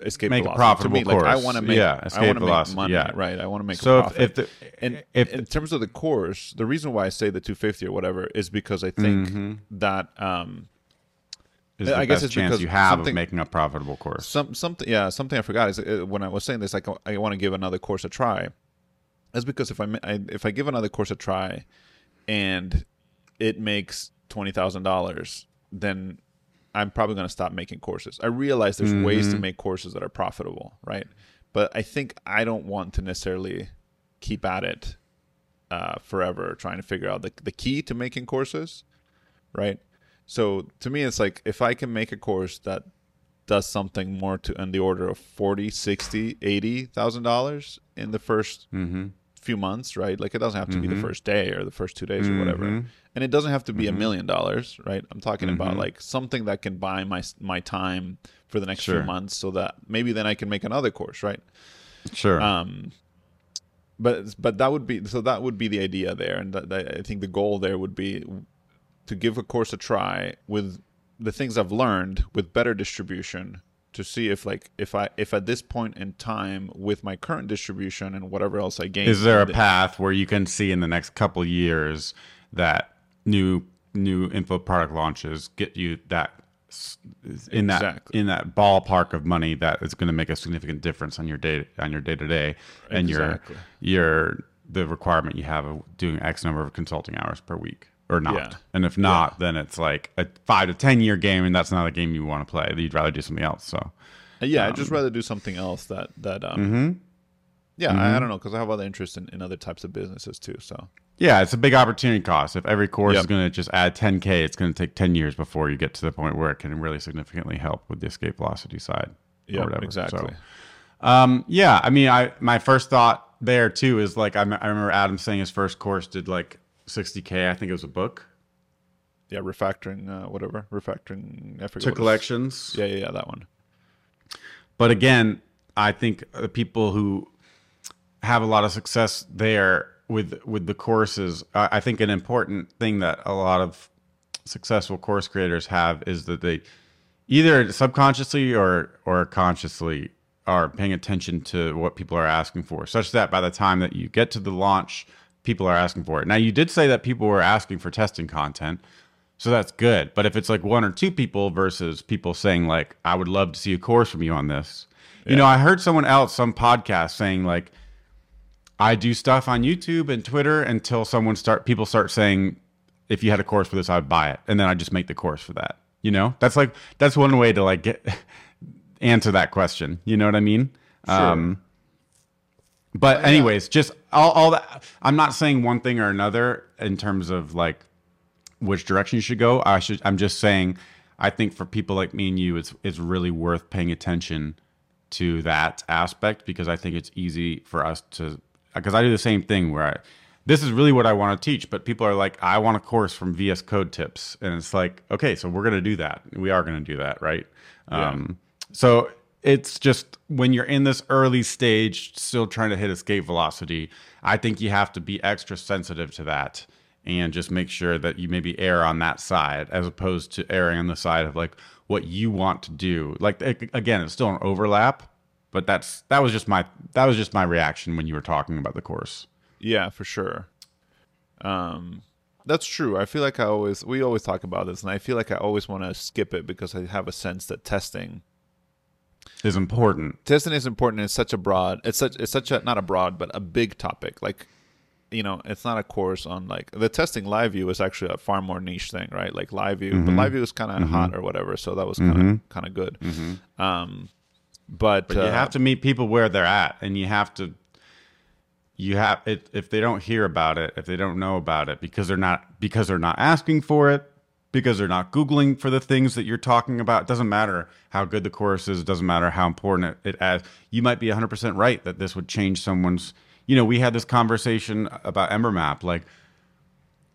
escape Make a velocity. profitable to me, like I course. want to make, Yeah, escape make velocity, money, yeah. right? I want to make so a if, profit. if the and if in terms of the course, the reason why I say the 250 or whatever is because I think Mhm. that um, is the I guess it's chance because you have of making a profitable course. some something yeah something I forgot is uh, when I was saying this like I want to give another course a try. That's because if I, I if I give another course a try, and it makes twenty thousand dollars, then I'm probably going to stop making courses. I realize there's ways to Mhm. make courses that are profitable, right? But I think I don't want to necessarily keep at it uh, forever, trying to figure out the the key to making courses, right? So to me, it's like if I can make a course that does something more to in the order of 40 60 80000 dollars in the first Mm-hmm. Few months right like it doesn't have to be the Mhm. first day or the first two days or whatever and it doesn't have to be a Mhm. million dollars right i'm talking about Mhm. like something that can buy my my time for the next Sure. few months so that maybe then i can make another course right Sure. um but but that would be so that would be the idea there and that, that i think the goal there would be to give a course a try with the things i've learned with better distribution to see if like if I if at this point in time with my current distribution and whatever else I gain Is there a path where you can see in the next couple years that new new info product launches get you that in that Exactly. in that ballpark of money that is going to make a significant difference on your day on your day to day and Exactly. your your the requirement you have of doing X number of consulting hours per week or not. Yeah. And if not, then it's like a five to ten year game, and that's not a game you want to play. You'd rather do something else. So Yeah, I'd Um, just rather do something else that that um Mm-hmm. yeah I, I don't know because I have other interest in, in other types of businesses too. So Yeah, it's a big opportunity cost. If every course is going to just add 10k, it's going to take 10 years before you get to the point where it can really significantly help with the escape velocity side. or yeah, whatever. exactly. So, um, yeah, I mean, I my first thought there too is like I, m- I remember Adam saying his first course did like 60k. I think it was a book Yeah, refactoring uh, whatever refactoring. I forget to collections. Yeah, yeah, yeah, that one. But again, I think the people who have a lot of success there with with the courses, I I think an important thing that a lot of successful course creators have is that they either subconsciously or or consciously are paying attention to what people are asking for, such that by the time that you get to the launch, people are asking for it. Now, you did say that people were asking for testing content, so that's good. But if it's like one or two people versus people saying like, "I would love to see a course from you on this," you know, I heard someone else, some podcast, saying like, "I do stuff on YouTube and Twitter until someone start people start saying." If you had a course for this, I'd buy it, and then I just make the course for that. You know, that's like that's one way to like get [laughs] answer that question. You know what I mean? Um, but anyways, just all, all that. I'm not saying one thing or another in terms of like which direction you should go. I should. I'm just saying. I think for people like me and you, it's it's really worth paying attention to that aspect because I think it's easy for us to. Because I do the same thing where I, this is really what I want to teach, but people are like, I want a course from VS Code Tips, and it's like, okay, so we're gonna do that. We are gonna do that, right? Um, so it's just when you're in this early stage, still trying to hit escape velocity, I think you have to be extra sensitive to that and just make sure that you maybe err on that side as opposed to erring on the side of like what you want to do. Like again, it's still an overlap, but that's that was just my that was just my reaction when you were talking about the course. Yeah, for sure. Um, that's true. I feel like I always we always talk about this, and I feel like I always want to skip it because I have a sense that testing Is important. testing is important. It's such a broad. It's such it's such a not a broad but a big topic. Like you know, it's not a course on like the testing live view is actually a far more niche thing, right? Like live view, but live view is kind of hot or whatever, so that was kind of kind of good. Um, but, But you uh, have to meet people where they're at, and you have to. You have it if they don't hear about it, if they don't know about it, because they're not because they're not asking for it, because they're not googling for the things that you're talking about. It doesn't matter how good the course is. It doesn't matter how important it, it as. You might be 100 percent right that this would change someone's. You know, we had this conversation about Ember Map, like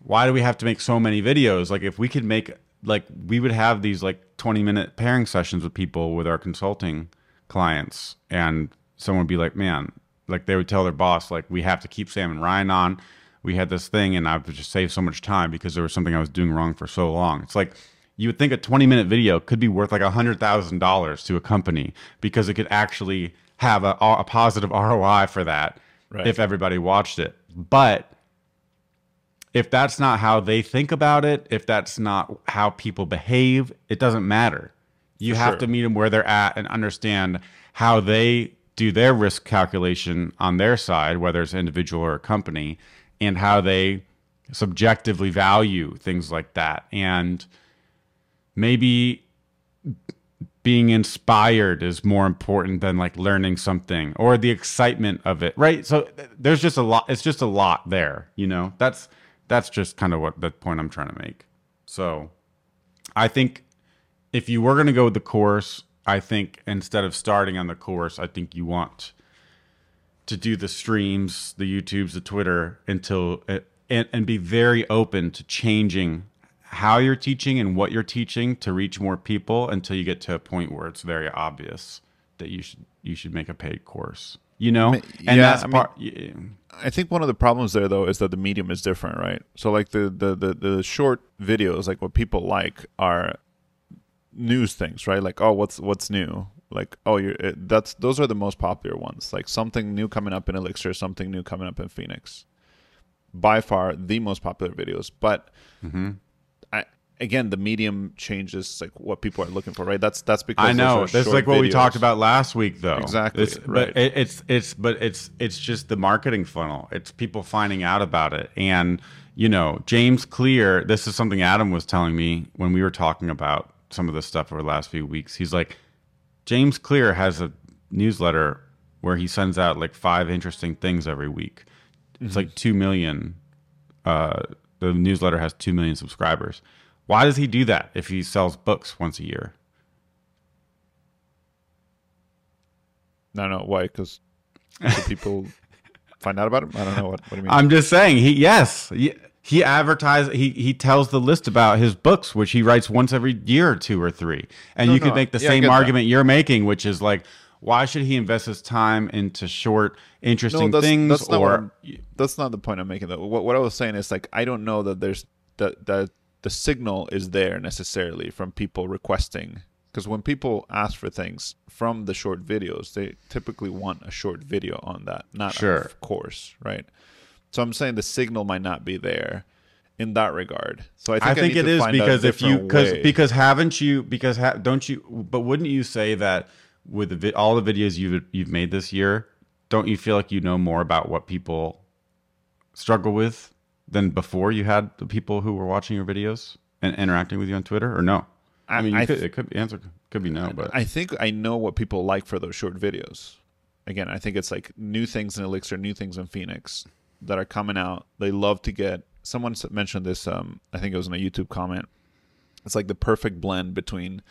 why do we have to make so many videos? Like if we could make like we would have these like 20 minute pairing sessions with people with our consulting clients and someone would be like, "Man, like they would tell their boss like we have to keep Sam and Ryan on. We had this thing and I've just saved so much time because there was something I was doing wrong for so long." It's like you would think a 20 minute video could be worth like $100,000 to a company because it could actually have a, a positive ROI for that Right. if everybody watched it. But if that's not how they think about it, if that's not how people behave, it doesn't matter. You have sure. to meet them where they're at and understand how they do their risk calculation on their side, whether it's individual or a company, and how they subjectively value things like that. And maybe being inspired is more important than like learning something or the excitement of it right? So there's just a lot it's just a lot there you know? That's that's just kind of what the point i'm trying to make. So i think if you were going to go with the course i think instead of starting on the course i think you want to do the streams the youtubes the twitter until uh, and, and be very open to changing how you're teaching and what you're teaching to reach more people until you get to a point where it's very obvious that you should you should make a paid course you know and yeah, that's I mean- part yeah. I think one of the problems there though is that the medium is different, right? So like the the the, the short videos, like what people like are news things, right? Like oh, what's what's new? Like oh you're it, that's those are the most popular ones like something new coming up in elixir something new coming up in phoenix by far the most popular videos but Mm-hmm. I, again the medium changes like what people are looking for right that's that's because I know that's like what we talked about last week, though. Exactly, It's, right. But it, it's it's but it's it's just the marketing funnel. It's people finding out about it, and you know, James Clear. This is something Adam was telling me when we were talking about some of this stuff over the last few weeks. He's like, James Clear has a newsletter where he sends out like five interesting things every week. It's like two million. Uh, the newsletter has two million subscribers. Why does he do that if he sells books once a year? no no why because [laughs] people find out about him i don't know what, what do you mean I'm just saying. He yes, he, advertises. He he tells the list about his books, which he writes once every year or two or three. And No, you no, could make the yeah, same get that. argument you're making, which is like, why should he invest his time into short, interesting things? not or that's not the point I'm making. Though what what I was saying is like I don't know that there's that that the signal is there necessarily from people requesting because when people ask for things from the short videos, they typically want a short video on that, not Sure. a course, right? So I'm saying the signal might not be there in that regard. So I think, I think need it is because if you because because haven't you because ha, don't you but wouldn't you say that with the vi- all the videos you've you've made this year, don't you feel like you know more about what people struggle with than before you had the people who were watching your videos and interacting with you on Twitter or no? I I- mean, I could, th- it could be answer could be no, but I think I know what people like for those short videos. Again, I think it's like new things in Elixir, new things in Phoenix that are coming out. They love to get. Someone mentioned this. Um, I think it was in a YouTube comment. It's like the perfect blend between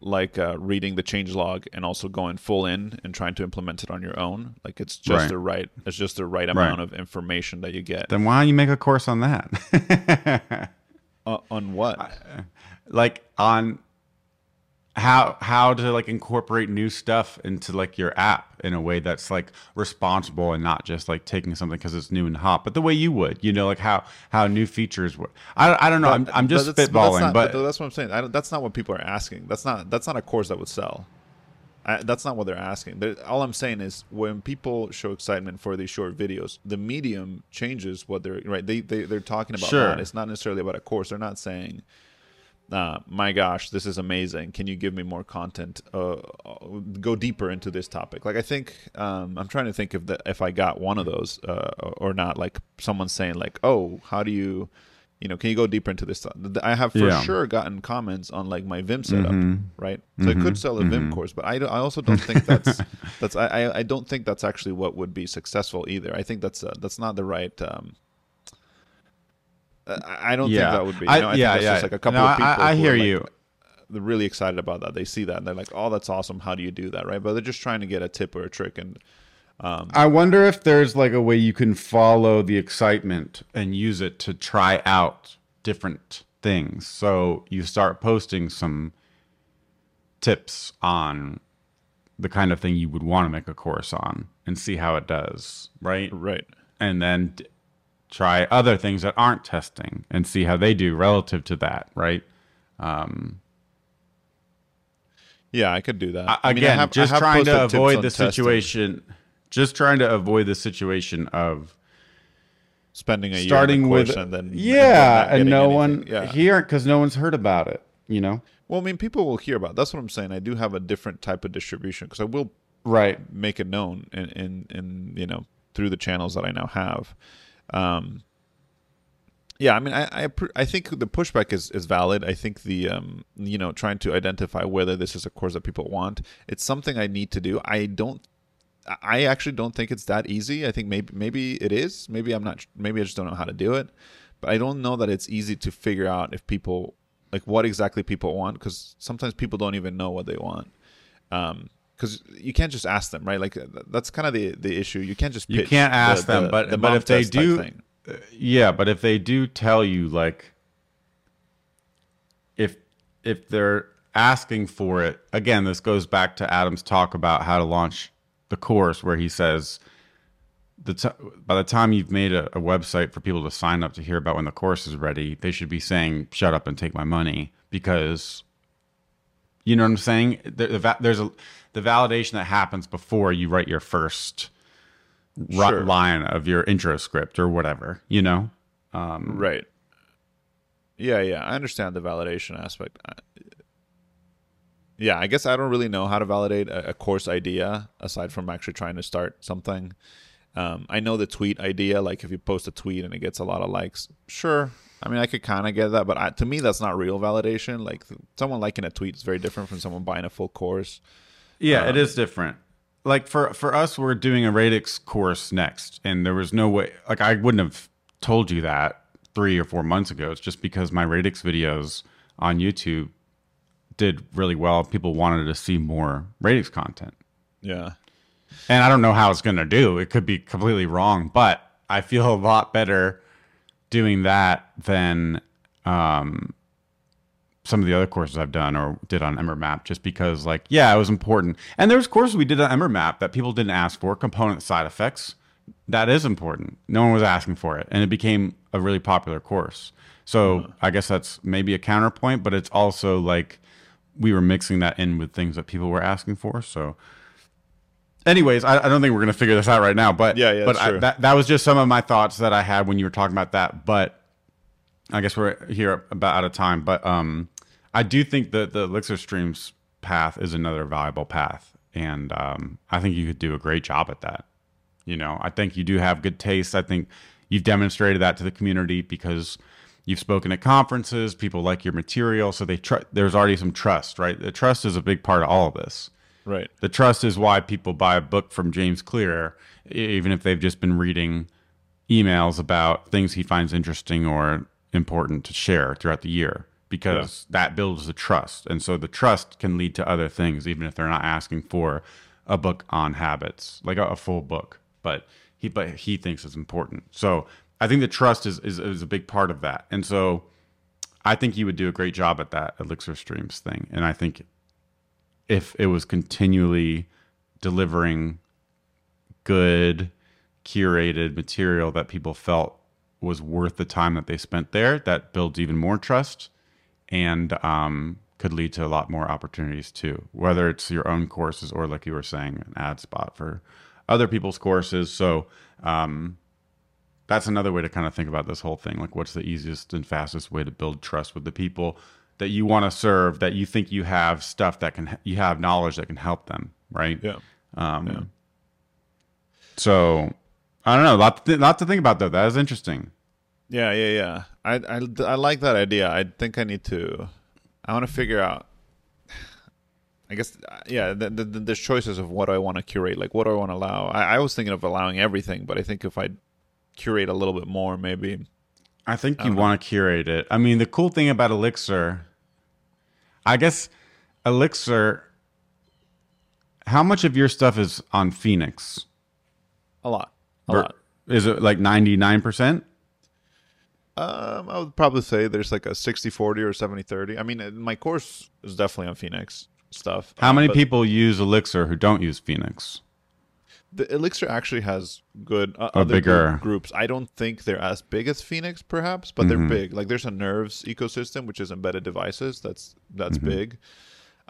like uh, reading the change log and also going full in and trying to implement it on your own. Like it's just Right. the right. It's just the right amount of information that you get. then why don't you make a course on that? [laughs] Uh, on what? like on how how to like incorporate new stuff into like your app in a way that's like responsible and not just like taking something because it's new and hot but the way you would you know like how how new features would i, I don't know I'm, I'm just But that's- spitballing that's but, not, that's what I'm saying. I don't, that's not what people are asking. That's not that's not a course that would sell. I, that's not what they're asking. They're, all I'm saying is when people show excitement for these short videos, the medium changes what they're right. They they they're talking about Sure. that. It's not necessarily about a course. They're not saying, uh, "My gosh, this is amazing. Can you give me more content? Uh, uh, go deeper into this topic." Like I think um, I'm trying to think if the, if I got one of those uh, or not. Like someone saying like, "Oh, how do you?" You know, can you go deeper into this? I have for Yeah. sure gotten comments on like my Vim setup, Mhm. right? So I could sell a Vim course, but I, don't- I also don't think that's [laughs] that's I, I- I don't think that's actually what would be successful either. I think that's uh, that's not the right. Um, I don't yeah think that would be. I, You know, I yeah think yeah just like a couple no, of people. I, I hear like, you They're really excited about that. They see that and they're like, "Oh, that's awesome! How do you do that?" Right? But they're just trying to get a tip or a trick, and um, I wonder if there's like a way you can follow the excitement and use it to try out different things. So you start posting some tips on the kind of thing you would want to make a course on and see how it does, right? right. And then try other things that aren't testing and see how they do relative to that, right? Um, yeah, I could do that. I- I mean, I Again, have- I just have trying to avoid the testing, situation just trying to avoid the situation of spending a starting year with and then yeah not and no anything. one yeah. here because no one's heard about it you know Well, I mean, people will hear about. It. That's what I'm saying. I do have a different type of distribution because I will right make it known in, in in you know through the channels that I now have. Um, yeah, I mean, I I, I think the pushback is, is valid. I think the um, you know trying to identify whether this is a course that people want. It's something I need to do. I don't. I actually don't think it's that easy. I think maybe maybe it is. Maybe I'm not. Maybe I just don't know how to do it. But I don't know that it's easy to figure out if people like what exactly people want because sometimes people don't even know what they want. Um, because you can't just ask them, right? Like that's kind of the the issue. You can't just you can't ask the- them the- but the but if they do uh, yeah but if they do tell you like if if they're asking for it again this goes back to adam's talk about how to launch the course where he says the t- by the time you've made a, a website for people to sign up to hear about when the course is ready they should be saying shut up and take my money because You know what I'm saying? There, the va- there's a the validation that happens before you write your first Sure. line of your intro script or whatever. You know? Um, Right. Yeah, yeah, I understand the validation aspect. I- Yeah, I guess I don't really know how to validate a, a course idea aside from actually trying to start something. Um, I know the tweet idea, like if you post a tweet and it gets a lot of likes, sure. I mean, I could kind of get that, but I, to me, that's not real validation. Like someone liking a tweet is very different from someone buying a full course. Yeah, Um, it is different. Like for for us, we're doing a radix course next, and there was no way. Like I wouldn't have told you that three or four months ago. It's just because my radix videos on YouTube did really well. People wanted to see more radix content, Yeah. And I don't know how it's going to do. It could be completely wrong, but I feel a lot better doing that than um, some of the other courses I've done or did on EmberMap just because like yeah it was important. And there's courses we did on EmberMap that people didn't ask for component side effects. That is important. No one was asking for it and it became a really popular course. So I guess that's maybe a counterpoint but it's also like we were mixing that in with things that people were asking for. So anyways I, I don't think we're gonna figure this out right now but Yeah, yeah, but I, that, that was just some of my thoughts that I had when you were talking about that but I guess we're here about out of time, but um, I do think that the Elixir Streams path is another valuable path, and um, I think you could do a great job at that. You know, I think you do have good taste. I think you've demonstrated that to the community because you've spoken at conferences. People like your material, so they tr- there's already some trust, right? The trust is a big part of all of this. Right. The trust is why people buy a book from James Clear, even if they've just been reading emails about things he finds interesting or important to share throughout the year, because that builds the trust. And so the trust can lead to other things, even if they're not asking for a book on habits, like a, a full book. But he, but he thinks it's important. So I think the trust is, is is a big part of that. And so I think you would do a great job at that Elixir Streams thing. And I think if it was continually delivering good curated material that people felt was worth the time that they spent there that builds even more trust and um, could lead to a lot more opportunities too. Whether it's your own courses or like you were saying an ad spot for other people's courses. So um, that's another way to kind of think about this whole thing. Like what's the easiest and fastest way to build trust with the people that you want to serve that you think you have stuff that can you have knowledge that can help them right Yeah. um, so I don't know. A lot to, th- lot to think about though. That is interesting. Yeah, yeah, yeah. I, I, I like that idea. I think I need to. I want to figure out. I guess yeah. The, the, the, there's choices of what do I want to curate. Like what do I want to allow. I, I was thinking of allowing everything, but I think if I curate a little bit more, maybe. I think you want to curate it. I mean, the cool thing about Elixir, I guess, Elixir. How much of your stuff is on Phoenix? A lot. A Ver- lot. Is it like ninety nine percent? Um, I would probably say there's like a 60 40 or 70 30. I mean, uh, my course is definitely on Phoenix stuff. How um, many but people use Elixir who don't use Phoenix? The Elixir actually has good uh, other bigger- groups. I don't think they're as big as Phoenix, perhaps, but Mm-hmm. they're big. Like there's a Nerves ecosystem, which is embedded devices. That's that's Mm-hmm. big.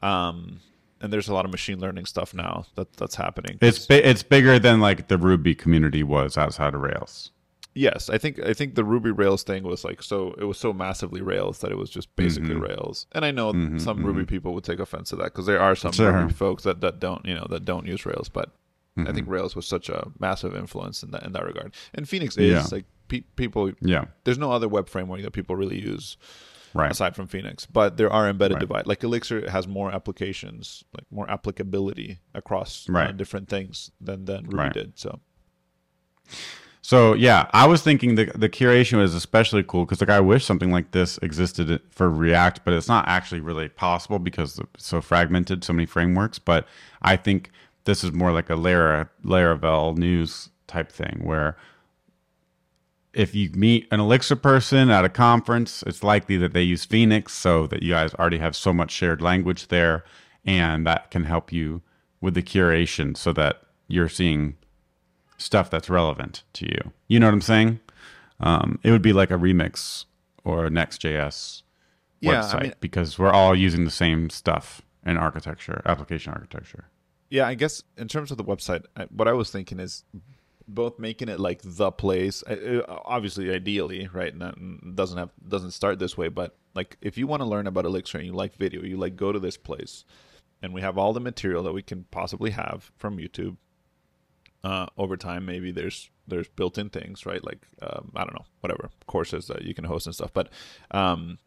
Um, and there's a lot of machine learning stuff now that that's happening. It's bi- it's bigger than like the Ruby community was outside of Rails. yes, I think I think the Ruby Rails thing was like so it was so massively Rails that it was just basically Mm-hmm. Rails. And I know some Ruby people would take offense to that because there are some Sure. Ruby folks that, that don't you know that don't use Rails, but I Mm-hmm. think Rails was such a massive influence in that in that regard. And Phoenix is Yeah. like pe- people. Yeah, There's no other web framework that people really use right. aside from Phoenix, but there are embedded Right. device. Like Elixir has more applications, like more applicability across uh, different things than than Ruby Right. did. So So yeah, I was thinking the the curation was especially cool because like I wish something like this existed for React, but it's not actually really possible because it's so fragmented, so many frameworks. But I think this is more like a Lara Laravel news type thing where if you meet an Elixir person at a conference, it's likely that they use Phoenix, so that you guys already have so much shared language there, and that can help you with the curation so that you're seeing stuff that's relevant to you. You know what I'm saying? Um, it would be like a remix or a Next.js Yeah, I website mean- because we're all using the same stuff in architecture, application architecture. Yeah, I guess in terms of the website, I, what I was thinking is both making it like the place. uh, Obviously, ideally, right? Doesn't have doesn't start this way, but like if you want to learn about Elixir and you like video, you like go to this place, and we have all the material that we can possibly have from YouTube. Uh, over time, maybe there's there's built-in things, right? Like um, I don't know, whatever courses that you can host and stuff. But um,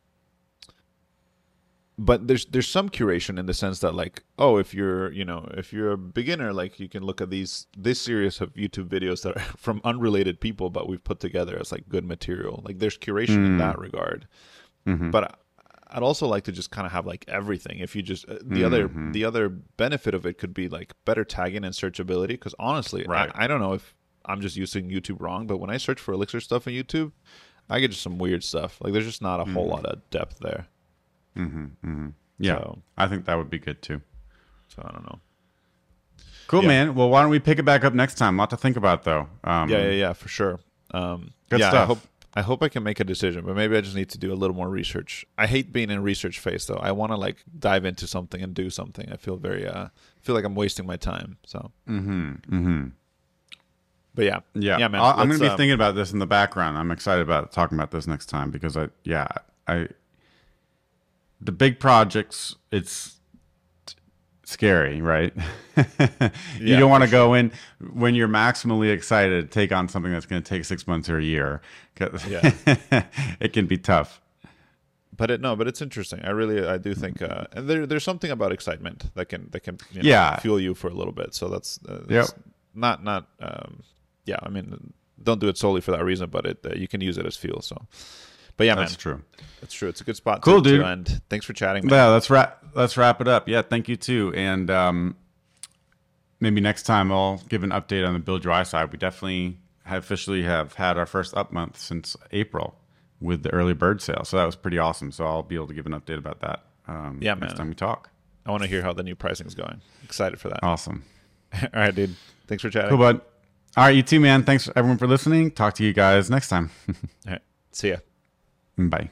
but there's there's some curation in the sense that like oh if you're you know if you're a beginner like you can look at these this series of youtube videos that are [laughs] from unrelated people but we've put together as like good material. Like there's curation in that mm. regard. Mm-hmm. But i'd also like to just kind of have like everything. If you just uh, the other mm-hmm. the other benefit of it could be like better tagging and searchability because honestly Right. I, I don't know if i'm just using youtube wrong but when i search for elixir stuff on youtube i get just some weird stuff. Like there's just not a whole mm. lot of depth there Yeah, So- I think that would be good too. so i don't know Cool, Yeah. man. Well, why don't we pick it back up next time? A lot to think about, though. Um, Yeah, yeah, yeah, for sure. Um, Good yeah, I hope I hope I can make a decision, but maybe I just need to do a little more research. I hate being in research phase though. I want to like dive into something and do something. I feel very uh feel like I'm wasting my time. So, Mm-hmm. Mm-hmm. but yeah, Yeah, yeah, man. I- I'm going to be um, thinking about this in the background. I'm excited about talking about this next time because I, yeah, I, the big projects, it's scary, right? [laughs] you Yeah, don't want to go in when you're maximally excited to take on something that's going to take six months or a year. [laughs] Yeah. it can be tough. But it no, but it's interesting. I really I do think uh and there there's something about excitement that can that can you know, Yeah. fuel you for a little bit. So that's, uh, Yep. not not um yeah, I mean don't do it solely for that reason, but it uh, you can use it as fuel. So But yeah, That's man. true. That's true. It's a good spot Cool, to, dude. end. Thanks for chatting, man. Yeah, let's wrap let's wrap it up. Yeah, thank you too. And um, maybe next time I'll give an update on the Build UI side. We definitely have officially have had our first up month since April with the early bird sale. So that was pretty awesome. So I'll be able to give an update about that. Um, Yeah, next man. time we talk. I want to hear how the new pricing is going. Excited for that. Awesome. [laughs] All right, dude. Thanks for chatting. Cool, bud. All right, you too, man. Thanks everyone for listening. Talk to you guys next time. [laughs] All right. See ya. Bye.